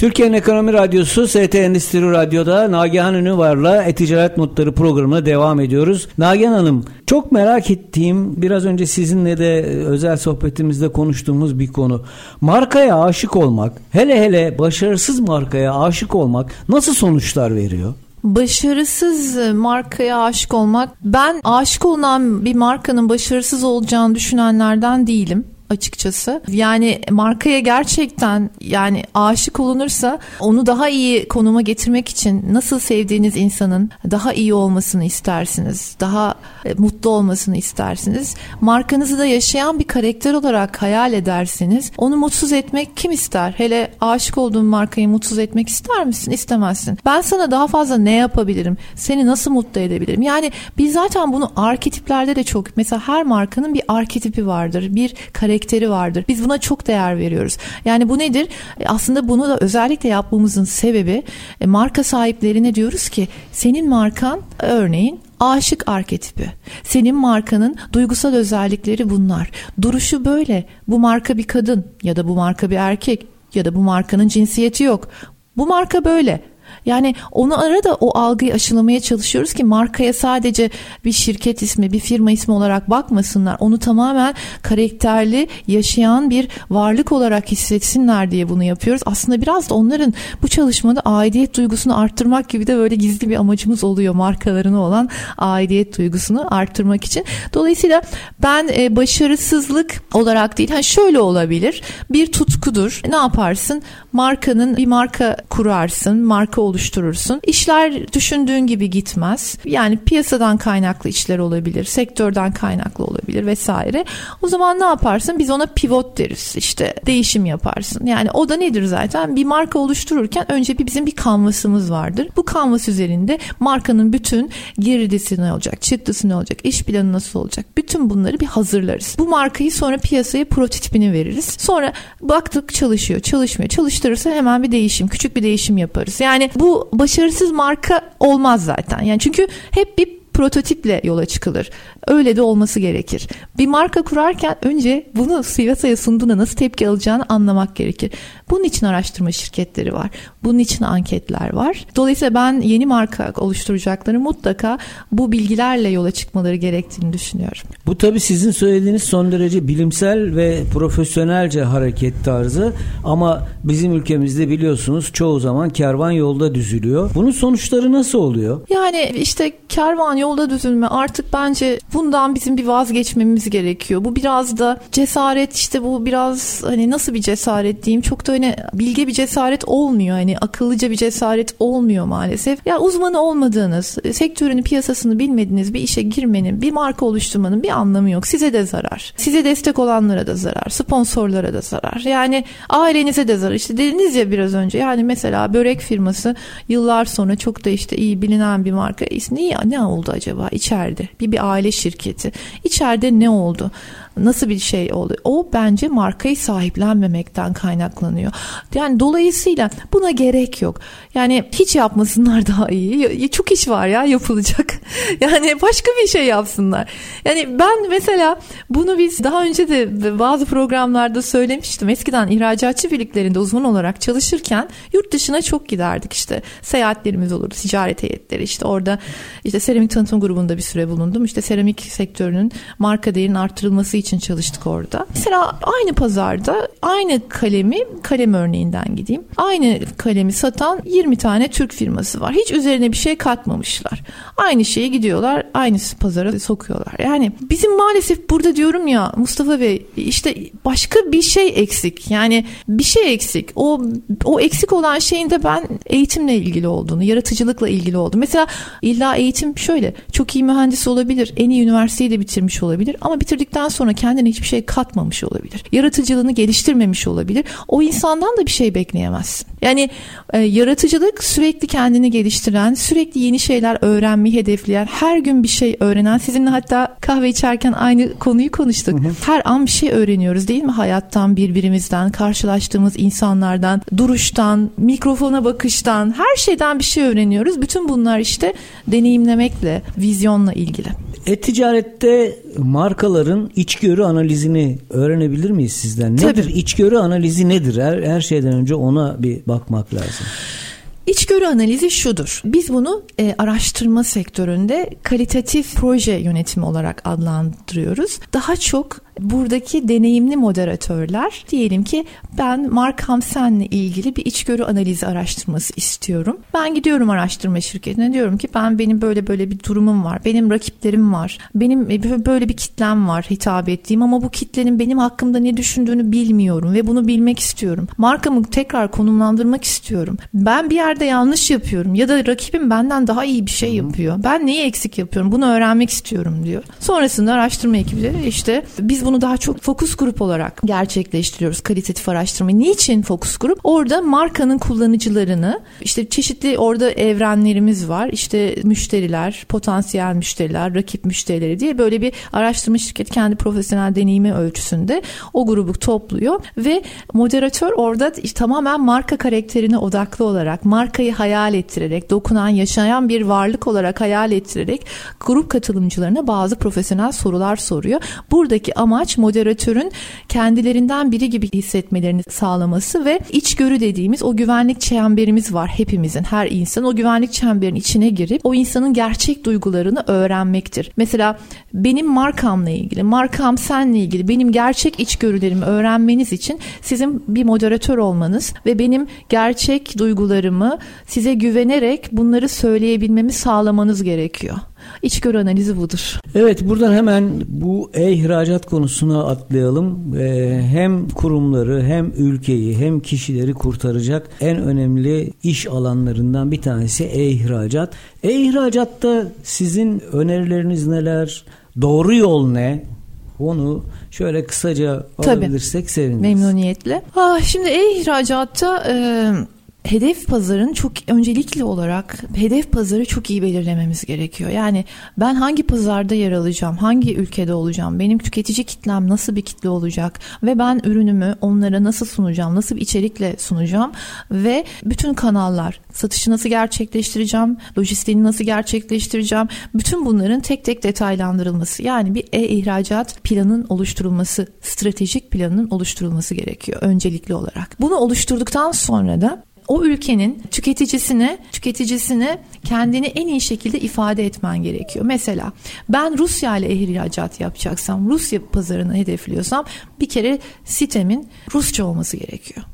Türkiye'nin Ekonomi Radyosu ST Endüstri Radyo'da Nagihan Ünüvar'la E-Ticaret Notları programına devam ediyoruz. Nagihan Hanım çok merak ettiğim biraz önce sizinle de özel sohbetimizde konuştuğumuz bir konu. Markaya aşık olmak hele hele başarısız markaya aşık olmak nasıl sonuçlar veriyor? Başarısız markaya aşık olmak. Ben aşık olan bir markanın başarısız olacağını düşünenlerden değilim açıkçası. Yani markaya gerçekten yani aşık olunursa onu daha iyi konuma getirmek için nasıl sevdiğiniz insanın daha iyi olmasını istersiniz. Daha e, mutlu olmasını istersiniz. Markanızı da yaşayan bir karakter olarak hayal edersiniz. Onu mutsuz etmek kim ister? Hele aşık olduğun markayı mutsuz etmek ister misin? İstemezsin. Ben sana daha fazla ne yapabilirim? Seni nasıl mutlu edebilirim? Yani biz zaten bunu arketiplerde de çok mesela her markanın bir arketipi vardır. Bir karakter karakteri vardır. Biz buna çok değer veriyoruz. Yani bu nedir? E, aslında bunu da özellikle yapmamızın sebebi e, marka sahiplerine diyoruz ki senin markan örneğin aşık arketipi. Senin markanın duygusal özellikleri bunlar. Duruşu böyle. Bu marka bir kadın ya da bu marka bir erkek ya da bu markanın cinsiyeti yok. Bu marka böyle. Yani onu arada o algıyı aşılamaya çalışıyoruz ki markaya sadece bir şirket ismi, bir firma ismi olarak bakmasınlar. Onu tamamen karakterli, yaşayan bir varlık olarak hissetsinler diye bunu yapıyoruz. Aslında biraz da onların bu çalışmada aidiyet duygusunu arttırmak gibi de böyle gizli bir amacımız oluyor markalarına olan aidiyet duygusunu arttırmak için. Dolayısıyla ben e, başarısızlık olarak değil, ha şöyle olabilir. Bir tutkudur. Ne yaparsın? Markanın bir marka kurarsın, marka oluşturursun. İşler düşündüğün gibi gitmez. Yani piyasadan kaynaklı işler olabilir, sektörden kaynaklı olabilir vesaire. O zaman ne yaparsın? Biz ona pivot deriz. İşte değişim yaparsın. Yani o da nedir zaten? Bir marka oluştururken önce bir bizim bir kanvasımız vardır. Bu kanvas üzerinde markanın bütün girdisi ne olacak, çıktısı ne olacak, iş planı nasıl olacak? Bütün bunları bir hazırlarız. Bu markayı sonra piyasaya prototipini veririz. Sonra baktık çalışıyor, çalışmıyor. Çalıştırırsa hemen bir değişim, küçük bir değişim yaparız. Yani bu başarısız marka olmaz zaten. Yani çünkü hep bir prototiple yola çıkılır. Öyle de olması gerekir. Bir marka kurarken önce bunu piyasaya sunduğunda nasıl tepki alacağını anlamak gerekir. Bunun için araştırma şirketleri var. Bunun için anketler var. Dolayısıyla ben yeni marka oluşturacakları mutlaka bu bilgilerle yola çıkmaları gerektiğini düşünüyorum. Bu tabi sizin söylediğiniz son derece bilimsel ve profesyonelce hareket tarzı ama bizim ülkemizde biliyorsunuz çoğu zaman kervan yolda düzülüyor. Bunun sonuçları nasıl oluyor? Yani işte kervan yolda düzülme artık bence bundan bizim bir vazgeçmemiz gerekiyor. Bu biraz da cesaret işte bu biraz hani nasıl bir cesaret diyeyim çok da öyle bilge bir cesaret olmuyor. Hani akıllıca bir cesaret olmuyor maalesef. Ya uzmanı olmadığınız, sektörünü piyasasını bilmediğiniz bir işe girmenin, bir marka oluşturmanın bir anlamı yok. Size de zarar. Size destek olanlara da zarar. Sponsorlara da zarar. Yani ailenize de zarar. İşte dediniz ya biraz önce yani mesela börek firması yıllar sonra çok da işte iyi bilinen bir marka. Ne, ne oldu acaba içeride? Bir bir aile şirketi. İçeride ne oldu? Nasıl bir şey oldu? O bence markayı sahiplenmemekten kaynaklanıyor. Yani dolayısıyla buna gerek yok. Yani hiç yapmasınlar daha iyi. Çok iş var ya yapılacak. Yani başka bir şey yapsınlar. Yani ben mesela bunu biz daha önce de bazı programlarda söylemiştim. Eskiden ihracatçı birliklerinde uzman olarak çalışırken yurt dışına çok giderdik işte. Seyahatlerimiz olurdu. Ticaret heyetleri işte orada işte seramik tanıtım grubunda bir süre bulundum. İşte seramik sektörünün marka değerinin artırılması için çalıştık orada. Mesela aynı pazarda aynı kalemi kalem örneğinden gideyim. Aynı kalemi satan 20 tane Türk firması var. Hiç üzerine bir şey katmamışlar. Aynı şeyi gidiyorlar aynı pazara sokuyorlar. Yani bizim maalesef burada diyorum ya Mustafa Bey işte başka bir şey eksik. Yani bir şey eksik. O o eksik olan şeyin de ben eğitimle ilgili olduğunu, yaratıcılıkla ilgili olduğunu. Mesela illa eğitim şöyle çok iyi mühendis olabilir. En iyi üniversiteyi de bitirmiş olabilir ama bitirdikten sonra kendine hiçbir şey katmamış olabilir. Yaratıcılığını geliştirmemiş olabilir. O insandan da bir şey bekleyemezsin. Yani e, yaratıcılık sürekli kendini geliştiren, sürekli yeni şeyler öğrenmeyi hedefleyen, her gün bir şey öğrenen, sizinle hatta kahve içerken aynı konuyu konuştuk. Hı hı. Her an bir şey öğreniyoruz değil mi? Hayattan, birbirimizden, karşılaştığımız insanlardan, duruştan, mikrofona bakıştan, her şeyden bir şey öğreniyoruz. Bütün bunlar işte deneyimlemekle, vizyonla ilgili. E-ticarette markaların içgörü analizini öğrenebilir miyiz sizden? Nedir? Tabii. İçgörü analizi nedir? Her, her şeyden önce ona bir bakmak lazım. İçgörü analizi şudur. Biz bunu e, araştırma sektöründe kalitatif proje yönetimi olarak adlandırıyoruz. Daha çok buradaki deneyimli moderatörler diyelim ki ben Mark Hamsen'le ilgili bir içgörü analizi araştırması istiyorum. Ben gidiyorum araştırma şirketine diyorum ki ben benim böyle böyle bir durumum var. Benim rakiplerim var. Benim böyle bir kitlem var hitap ettiğim ama bu kitlenin benim hakkımda ne düşündüğünü bilmiyorum ve bunu bilmek istiyorum. Markamı tekrar konumlandırmak istiyorum. Ben bir yerde yanlış yapıyorum ya da rakibim benden daha iyi bir şey yapıyor. Ben neyi eksik yapıyorum? Bunu öğrenmek istiyorum diyor. Sonrasında araştırma ekibi işte biz bunu daha çok fokus grup olarak gerçekleştiriyoruz kalitatif araştırma. Niçin fokus grup? Orada markanın kullanıcılarını işte çeşitli orada evrenlerimiz var. İşte müşteriler, potansiyel müşteriler, rakip müşterileri diye böyle bir araştırma şirketi kendi profesyonel deneyimi ölçüsünde o grubu topluyor ve moderatör orada tamamen marka karakterine odaklı olarak markayı hayal ettirerek dokunan yaşayan bir varlık olarak hayal ettirerek grup katılımcılarına bazı profesyonel sorular soruyor. Buradaki amaç moderatörün kendilerinden biri gibi hissetmelerini sağlaması ve içgörü dediğimiz o güvenlik çemberimiz var hepimizin her insan o güvenlik çemberin içine girip o insanın gerçek duygularını öğrenmektir. Mesela benim markamla ilgili, markam senle ilgili benim gerçek içgörülerimi öğrenmeniz için sizin bir moderatör olmanız ve benim gerçek duygularımı size güvenerek bunları söyleyebilmemi sağlamanız gerekiyor. İçgörü analizi budur. Evet buradan hemen bu e-ihracat konusuna atlayalım. Ee, hem kurumları hem ülkeyi hem kişileri kurtaracak en önemli iş alanlarından bir tanesi e-ihracat. E-ihracatta sizin önerileriniz neler? Doğru yol ne? Onu şöyle kısaca alabilirsek seviniriz. Memnuniyetle. Ah, şimdi e-ihracatta e, hedef pazarın çok öncelikli olarak hedef pazarı çok iyi belirlememiz gerekiyor. Yani ben hangi pazarda yer alacağım, hangi ülkede olacağım, benim tüketici kitlem nasıl bir kitle olacak ve ben ürünümü onlara nasıl sunacağım, nasıl bir içerikle sunacağım ve bütün kanallar, satışı nasıl gerçekleştireceğim, lojistiğini nasıl gerçekleştireceğim, bütün bunların tek tek detaylandırılması yani bir e-ihracat planının oluşturulması, stratejik planının oluşturulması gerekiyor öncelikli olarak. Bunu oluşturduktan sonra da o ülkenin tüketicisine tüketicisine kendini en iyi şekilde ifade etmen gerekiyor. Mesela ben Rusya ile ihracat yapacaksam, Rusya pazarını hedefliyorsam bir kere sitemin Rusça olması gerekiyor.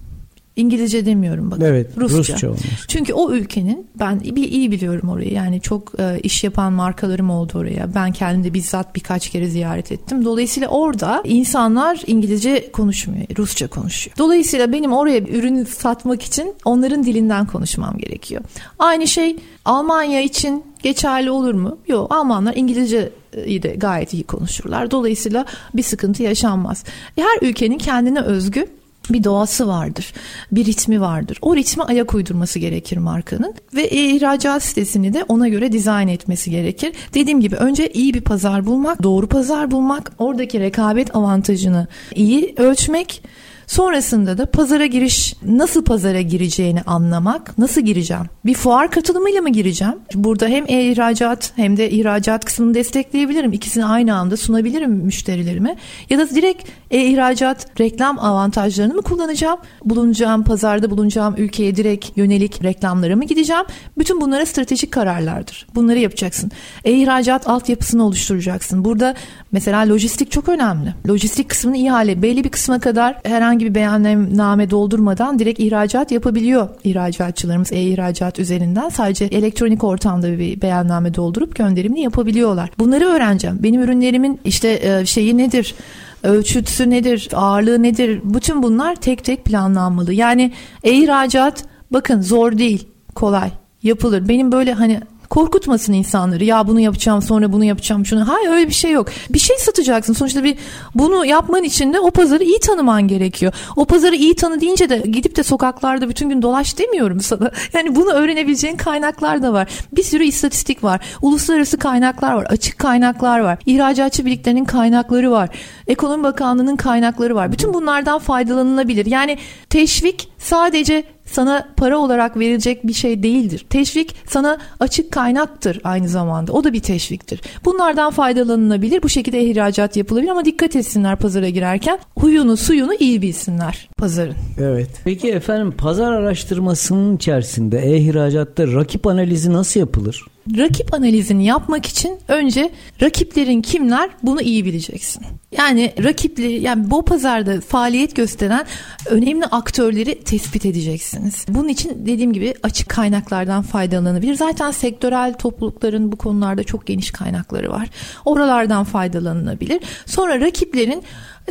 İngilizce demiyorum bakın. Evet, Rusça. Rusça. Çünkü o ülkenin ben iyi biliyorum orayı. Yani çok e, iş yapan markalarım oldu oraya. Ben kendim de bizzat birkaç kere ziyaret ettim. Dolayısıyla orada insanlar İngilizce konuşmuyor, Rusça konuşuyor. Dolayısıyla benim oraya bir ürün satmak için onların dilinden konuşmam gerekiyor. Aynı şey Almanya için geçerli olur mu? Yok. Almanlar İngilizce iyi de gayet iyi konuşurlar. Dolayısıyla bir sıkıntı yaşanmaz. Her ülkenin kendine özgü bir doğası vardır. Bir ritmi vardır. O ritme ayak uydurması gerekir markanın ve ihracat sitesini de ona göre dizayn etmesi gerekir. Dediğim gibi önce iyi bir pazar bulmak, doğru pazar bulmak, oradaki rekabet avantajını iyi ölçmek Sonrasında da pazara giriş nasıl pazara gireceğini anlamak. Nasıl gireceğim? Bir fuar katılımıyla mı gireceğim? Burada hem e-ihracat hem de ihracat kısmını destekleyebilirim. İkisini aynı anda sunabilirim müşterilerime. Ya da direkt e-ihracat reklam avantajlarını mı kullanacağım? Bulunacağım pazarda bulunacağım ülkeye direkt yönelik reklamlara mı gideceğim? Bütün bunlara stratejik kararlardır. Bunları yapacaksın. E-ihracat altyapısını oluşturacaksın. Burada mesela lojistik çok önemli. Lojistik kısmını iyi hale belli bir kısma kadar herhangi herhangi bir beyanname doldurmadan direkt ihracat yapabiliyor ihracatçılarımız e-ihracat üzerinden. Sadece elektronik ortamda bir beyanname doldurup gönderimini yapabiliyorlar. Bunları öğreneceğim. Benim ürünlerimin işte e, şeyi nedir? ölçütüsü nedir, ağırlığı nedir? Bütün bunlar tek tek planlanmalı. Yani e-ihracat bakın zor değil, kolay yapılır. Benim böyle hani korkutmasın insanları. Ya bunu yapacağım sonra bunu yapacağım şunu. Hayır öyle bir şey yok. Bir şey satacaksın. Sonuçta bir bunu yapman için de o pazarı iyi tanıman gerekiyor. O pazarı iyi tanı deyince de gidip de sokaklarda bütün gün dolaş demiyorum sana. Yani bunu öğrenebileceğin kaynaklar da var. Bir sürü istatistik var. Uluslararası kaynaklar var. Açık kaynaklar var. İhracatçı birliklerinin kaynakları var. Ekonomi Bakanlığı'nın kaynakları var. Bütün bunlardan faydalanılabilir. Yani teşvik sadece sana para olarak verilecek bir şey değildir. Teşvik sana açık kaynaktır aynı zamanda. O da bir teşviktir. Bunlardan faydalanılabilir. Bu şekilde ihracat yapılabilir ama dikkat etsinler pazara girerken. Huyunu suyunu iyi bilsinler pazarın. Evet. Peki efendim pazar araştırmasının içerisinde e-ihracatta rakip analizi nasıl yapılır? Rakip analizini yapmak için önce rakiplerin kimler bunu iyi bileceksin. Yani rakipli yani bu pazarda faaliyet gösteren önemli aktörleri tespit edeceksiniz. Bunun için dediğim gibi açık kaynaklardan faydalanabilir. Zaten sektörel toplulukların bu konularda çok geniş kaynakları var. Oralardan faydalanılabilir. Sonra rakiplerin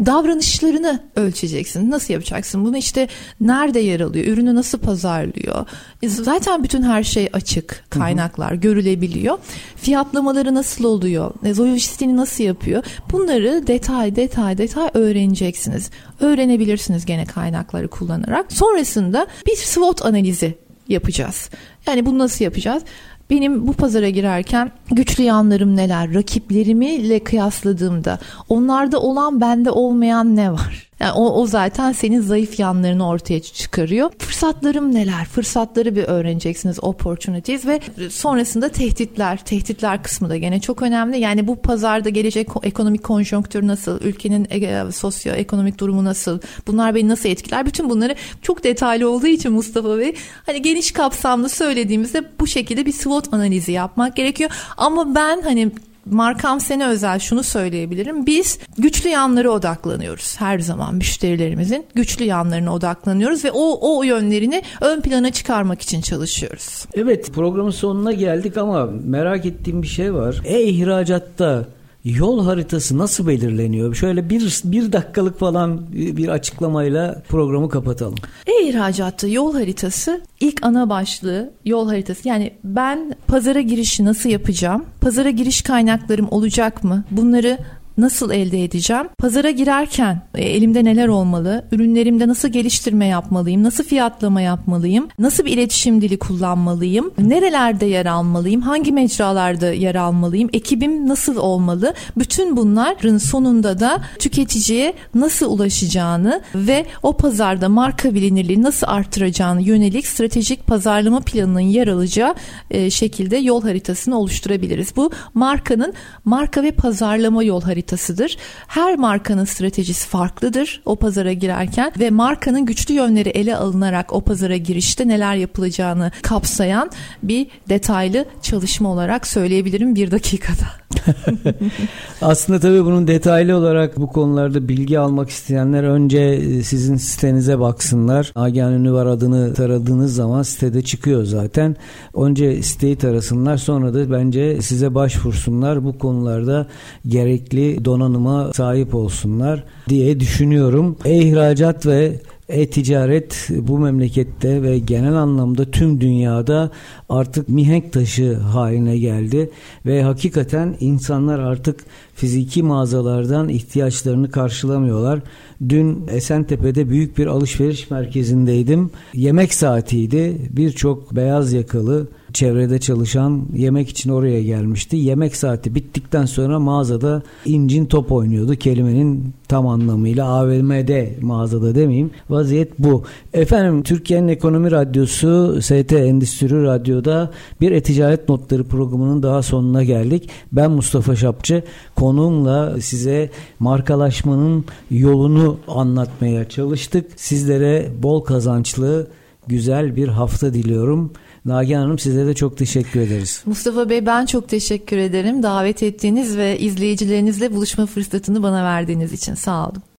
davranışlarını ölçeceksin. Nasıl yapacaksın? Bunu işte nerede yer alıyor? Ürünü nasıl pazarlıyor? E, zaten bütün her şey açık. Kaynaklar hı hı. görülebiliyor. Fiyatlamaları nasıl oluyor? E, Lojistiğini nasıl yapıyor? Bunları detay detay detay öğreneceksiniz. Öğrenebilirsiniz gene kaynakları kullanarak. Sonrasında bir SWOT analizi yapacağız. Yani bunu nasıl yapacağız? Benim bu pazara girerken güçlü yanlarım neler? Rakiplerimi kıyasladığımda onlarda olan bende olmayan ne var? Yani o, o zaten senin zayıf yanlarını ortaya çıkarıyor. Fırsatlarım neler? Fırsatları bir öğreneceksiniz. Opportunities ve sonrasında tehditler. Tehditler kısmı da gene çok önemli. Yani bu pazarda gelecek ekonomik konjonktür nasıl? Ülkenin e, sosyoekonomik durumu nasıl? Bunlar beni nasıl etkiler? Bütün bunları çok detaylı olduğu için Mustafa Bey hani geniş kapsamlı söylediğimizde bu şekilde bir SWOT analizi yapmak gerekiyor. Ama ben hani markam sene özel şunu söyleyebilirim. Biz güçlü yanlara odaklanıyoruz her zaman müşterilerimizin güçlü yanlarına odaklanıyoruz ve o o yönlerini ön plana çıkarmak için çalışıyoruz. Evet programın sonuna geldik ama merak ettiğim bir şey var. E-ihracatta Yol haritası nasıl belirleniyor? Şöyle bir, bir dakikalık falan bir açıklamayla programı kapatalım. E-ihracatta yol haritası ilk ana başlığı yol haritası. Yani ben pazara girişi nasıl yapacağım? Pazara giriş kaynaklarım olacak mı? Bunları nasıl elde edeceğim? Pazara girerken e, elimde neler olmalı? Ürünlerimde nasıl geliştirme yapmalıyım? Nasıl fiyatlama yapmalıyım? Nasıl bir iletişim dili kullanmalıyım? Nerelerde yer almalıyım? Hangi mecralarda yer almalıyım? Ekibim nasıl olmalı? Bütün bunların sonunda da tüketiciye nasıl ulaşacağını ve o pazarda marka bilinirliği nasıl artıracağını yönelik stratejik pazarlama planının yer alacağı e, şekilde yol haritasını oluşturabiliriz. Bu markanın marka ve pazarlama yol haritası haritasıdır. Her markanın stratejisi farklıdır o pazara girerken ve markanın güçlü yönleri ele alınarak o pazara girişte neler yapılacağını kapsayan bir detaylı çalışma olarak söyleyebilirim bir dakikada. Aslında tabii bunun detaylı olarak bu konularda bilgi almak isteyenler önce e, sizin sitenize baksınlar. Agen Ünlü var adını taradığınız zaman sitede çıkıyor zaten. Önce siteyi tarasınlar sonra da bence size başvursunlar. Bu konularda gerekli donanıma sahip olsunlar diye düşünüyorum. E-ihracat ve e-ticaret bu memlekette ve genel anlamda tüm dünyada artık mihenk taşı haline geldi ve hakikaten insanlar artık fiziki mağazalardan ihtiyaçlarını karşılamıyorlar. Dün Esentepe'de büyük bir alışveriş merkezindeydim. Yemek saatiydi. Birçok beyaz yakalı çevrede çalışan yemek için oraya gelmişti. Yemek saati bittikten sonra mağazada incin top oynuyordu. Kelimenin tam anlamıyla AVM'de mağazada demeyeyim. Vaziyet bu. Efendim Türkiye'nin Ekonomi Radyosu ST Endüstri Radyo'da bir e-ticaret notları programının daha sonuna geldik. Ben Mustafa Şapçı. Konuğumla size markalaşmanın yolunu anlatmaya çalıştık. Sizlere bol kazançlı güzel bir hafta diliyorum. Nagihan Hanım size de çok teşekkür ederiz. Mustafa Bey ben çok teşekkür ederim. Davet ettiğiniz ve izleyicilerinizle buluşma fırsatını bana verdiğiniz için sağ olun.